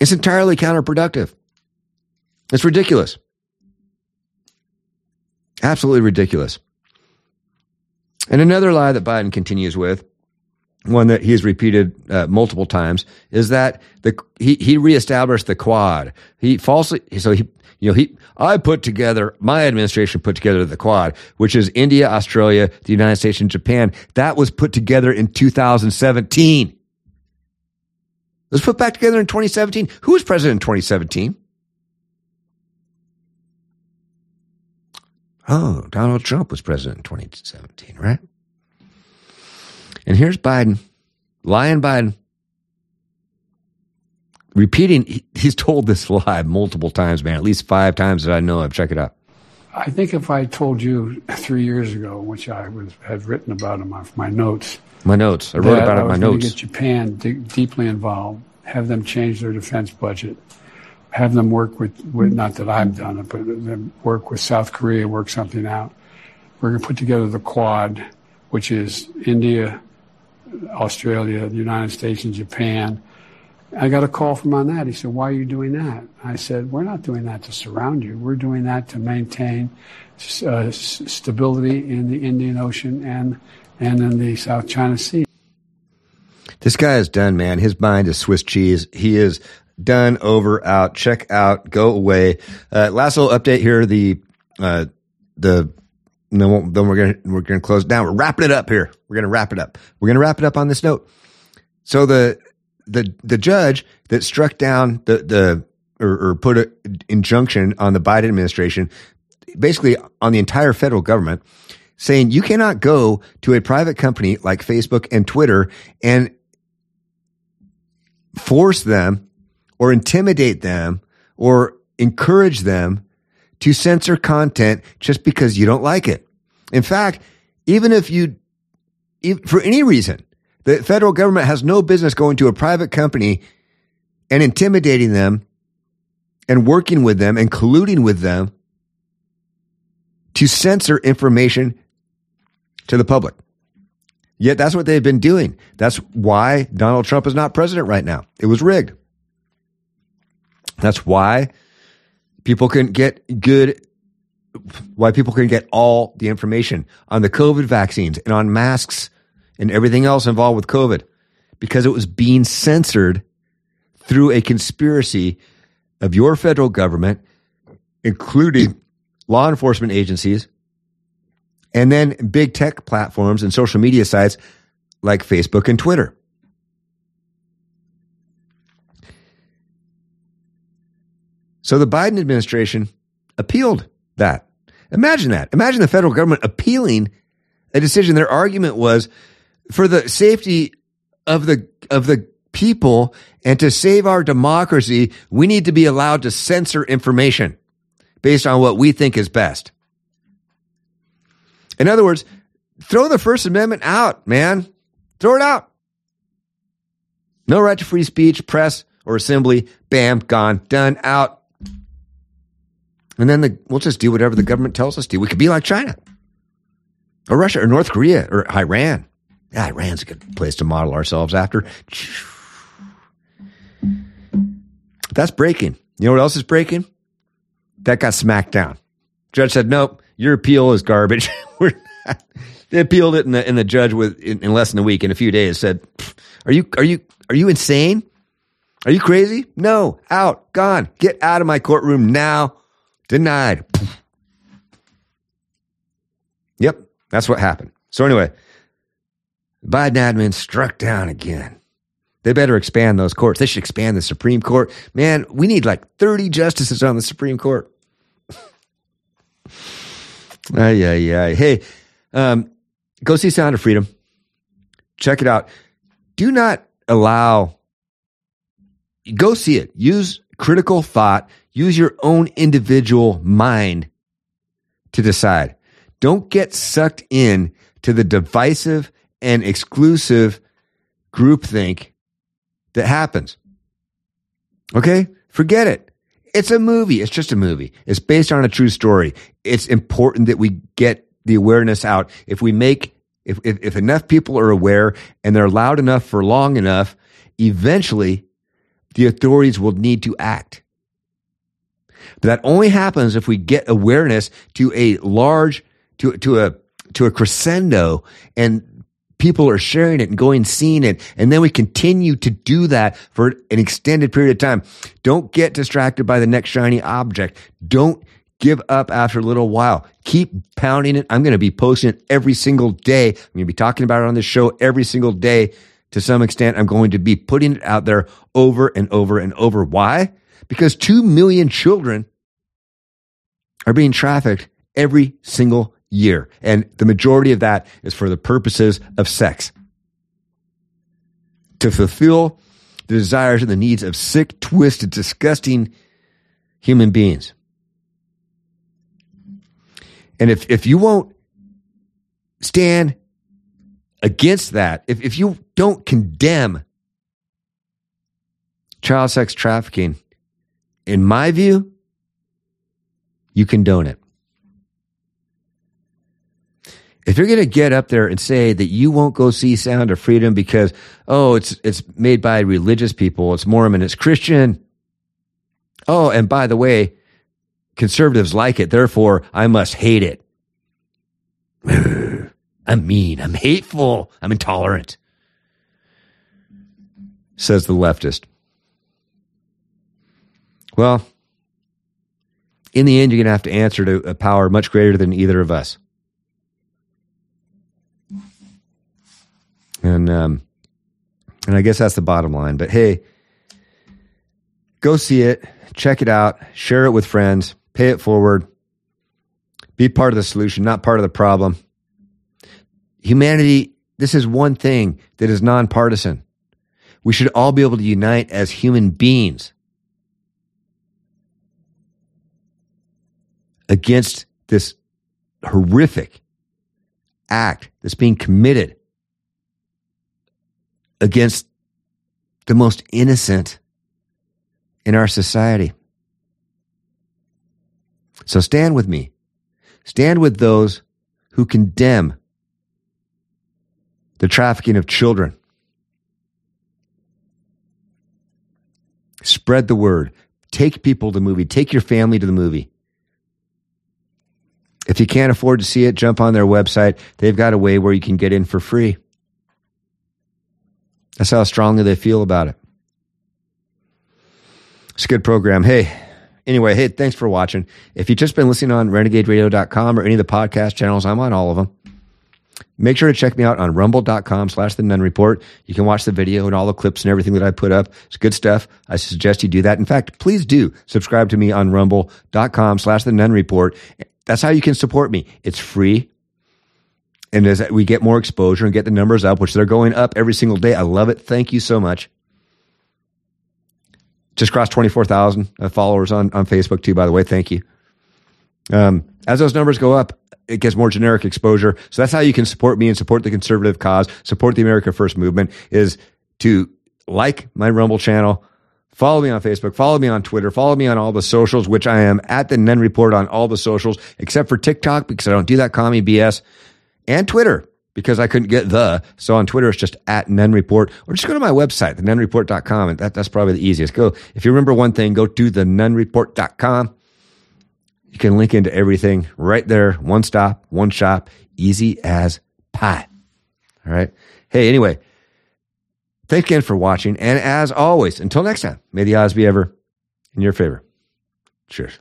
[SPEAKER 2] It's entirely counterproductive. It's ridiculous. Absolutely ridiculous. And another lie that Biden continues with, one that he has repeated uh, multiple times, is that the he he reestablished the Quad. He falsely so he you know he I put together my administration put together the Quad, which is India, Australia, the United States, and Japan. That was put together in 2017. Let's put back together in 2017. Who was president in 2017? Oh, Donald Trump was president in 2017, right? And here's Biden, lying Biden, repeating, he's told this lie multiple times, man, at least five times that I know of. Check it out.
[SPEAKER 12] I think if I told you three years ago, which I was, had written about in my, my notes,
[SPEAKER 2] my notes, I wrote about it in my notes.
[SPEAKER 12] Get Japan d- deeply involved, have them change their defense budget, have them work with, with not that I've done it, but them work with South Korea, work something out. We're going to put together the Quad, which is India, Australia, the United States, and Japan. I got a call from on that. He said, "Why are you doing that?" I said, "We're not doing that to surround you. We're doing that to maintain uh, stability in the Indian Ocean and and in the South China Sea."
[SPEAKER 2] This guy is done, man. His mind is Swiss cheese. He is done, over, out. Check out, go away. Uh, last little update here: the uh, the then, then we're gonna we're gonna close down. We're wrapping it up here. We're gonna wrap it up. We're gonna wrap it up on this note. So the the the judge that struck down the the or, or put an injunction on the Biden administration, basically on the entire federal government, saying you cannot go to a private company like Facebook and Twitter and force them or intimidate them or encourage them to censor content just because you don't like it. In fact, even if you, for any reason, the federal government has no business going to a private company and intimidating them and working with them and colluding with them to censor information to the public. Yet that's what they've been doing. That's why Donald Trump is not president right now. It was rigged. That's why people couldn't get good, why people couldn't get all the information on the COVID vaccines and on masks and everything else involved with COVID because it was being censored through a conspiracy of your federal government, including law enforcement agencies, and then big tech platforms and social media sites like Facebook and Twitter. So the Biden administration appealed that. Imagine that. Imagine the federal government appealing a decision. Their argument was for the safety of the of the people and to save our democracy, we need to be allowed to censor information based on what we think is best. In other words, throw the First Amendment out, man. Throw it out. No right to free speech, press, or assembly. Bam, gone, done, out. And then the, we'll just do whatever the government tells us to. We could be like China or Russia or North Korea or Iran. Yeah, Iran's a good place to model ourselves after. That's breaking. You know what else is breaking? That got smacked down. Judge said, nope, your appeal is garbage. they appealed it, and the, and the judge, with in, in, less than a week, in a few days, said, "Are you are you are you insane? Are you crazy? No, out, gone, get out of my courtroom now." Denied. Yep, that's what happened. So anyway, Biden admin struck down again. They better expand those courts. They should expand the Supreme Court. Man, we need like 30 justices on the Supreme Court. Ay, ay. Hey, um, go see Sound of Freedom. Check it out. Do not allow, go see it. Use critical thought. Use your own individual mind to decide. Don't get sucked in to the divisive and exclusive groupthink that happens. Okay? Forget it. It's a movie. It's just a movie. It's based on a true story. It's important that we get the awareness out. If we make, if, if, if enough people are aware and they're loud enough for long enough, eventually the authorities will need to act. But that only happens if we get awareness to a large, to, to a, to a crescendo and people are sharing it and going seeing it. And then we continue to do that for an extended period of time. Don't get distracted by the next shiny object. Don't give up after a little while. Keep pounding it. I'm going to be posting it every single day. I'm going to be talking about it on this show every single day. To some extent i'm going to be putting it out there over and over and over. Why because 2 million children are being trafficked every single year. And the majority of that is for the purposes of sex. To fulfill the desires and the needs of sick, twisted, disgusting human beings. And if, if you won't stand against that, if, if you don't condemn child sex trafficking, in my view, you condone it if you're going to get up there and say that you won't go see Sound of Freedom because oh it's it's made by religious people, it's Mormon, it's Christian. Oh, and by the way, conservatives like it, therefore I must hate it. I'm mean, I'm hateful, I'm intolerant. Says the leftist. Well, in the end, you're going to have to answer to a power much greater than either of us. And um, and I guess that's the bottom line. But hey, go see it, check it out, share it with friends, pay it forward, be part of the solution, not part of the problem. Humanity, this is one thing that is nonpartisan. We should all be able to unite as human beings against this horrific act that's being committed against the most innocent in our society. So stand with me. Stand with those who condemn the trafficking of children. Spread the word. Take people to the movie. Take your family to the movie. If you can't afford to see it, jump on their website. They've got a way where you can get in for free. That's how strongly they feel about it. It's a good program. Hey, anyway, hey, thanks for watching. If you've just been listening on renegaderadio.com or any of the podcast channels, I'm on all of them. Make sure to check me out on rumble.com slash the Nunn Report. You can watch the video and all the clips and everything that I put up. It's good stuff. I suggest you do that. In fact, please do subscribe to me on rumble.com slash the Nunn Report. That's how you can support me. It's free. And as we get more exposure and get the numbers up, which they're going up every single day, I love it. Thank you so much. Just crossed 24,000 followers on, on Facebook, too, by the way. Thank you. Um, as those numbers go up, it gets more generic exposure. So that's how you can support me and support the conservative cause, support the America First movement is to like my Rumble channel, follow me on Facebook, follow me on Twitter, follow me on all the socials, which I am at the Nunn Report on all the socials, except for TikTok because I don't do that commie BS, and Twitter because I couldn't get the. So on Twitter, it's just at Nunn Report, or just go to my website, thenunnreport.com, and that, that's probably the easiest. Go, if you remember one thing, go to thenunnreport.com. You can link into everything right there. One stop, one shop, easy as pie. All right. Hey, anyway, thanks again for watching. And as always, until next time, may the odds be ever in your favor. Cheers.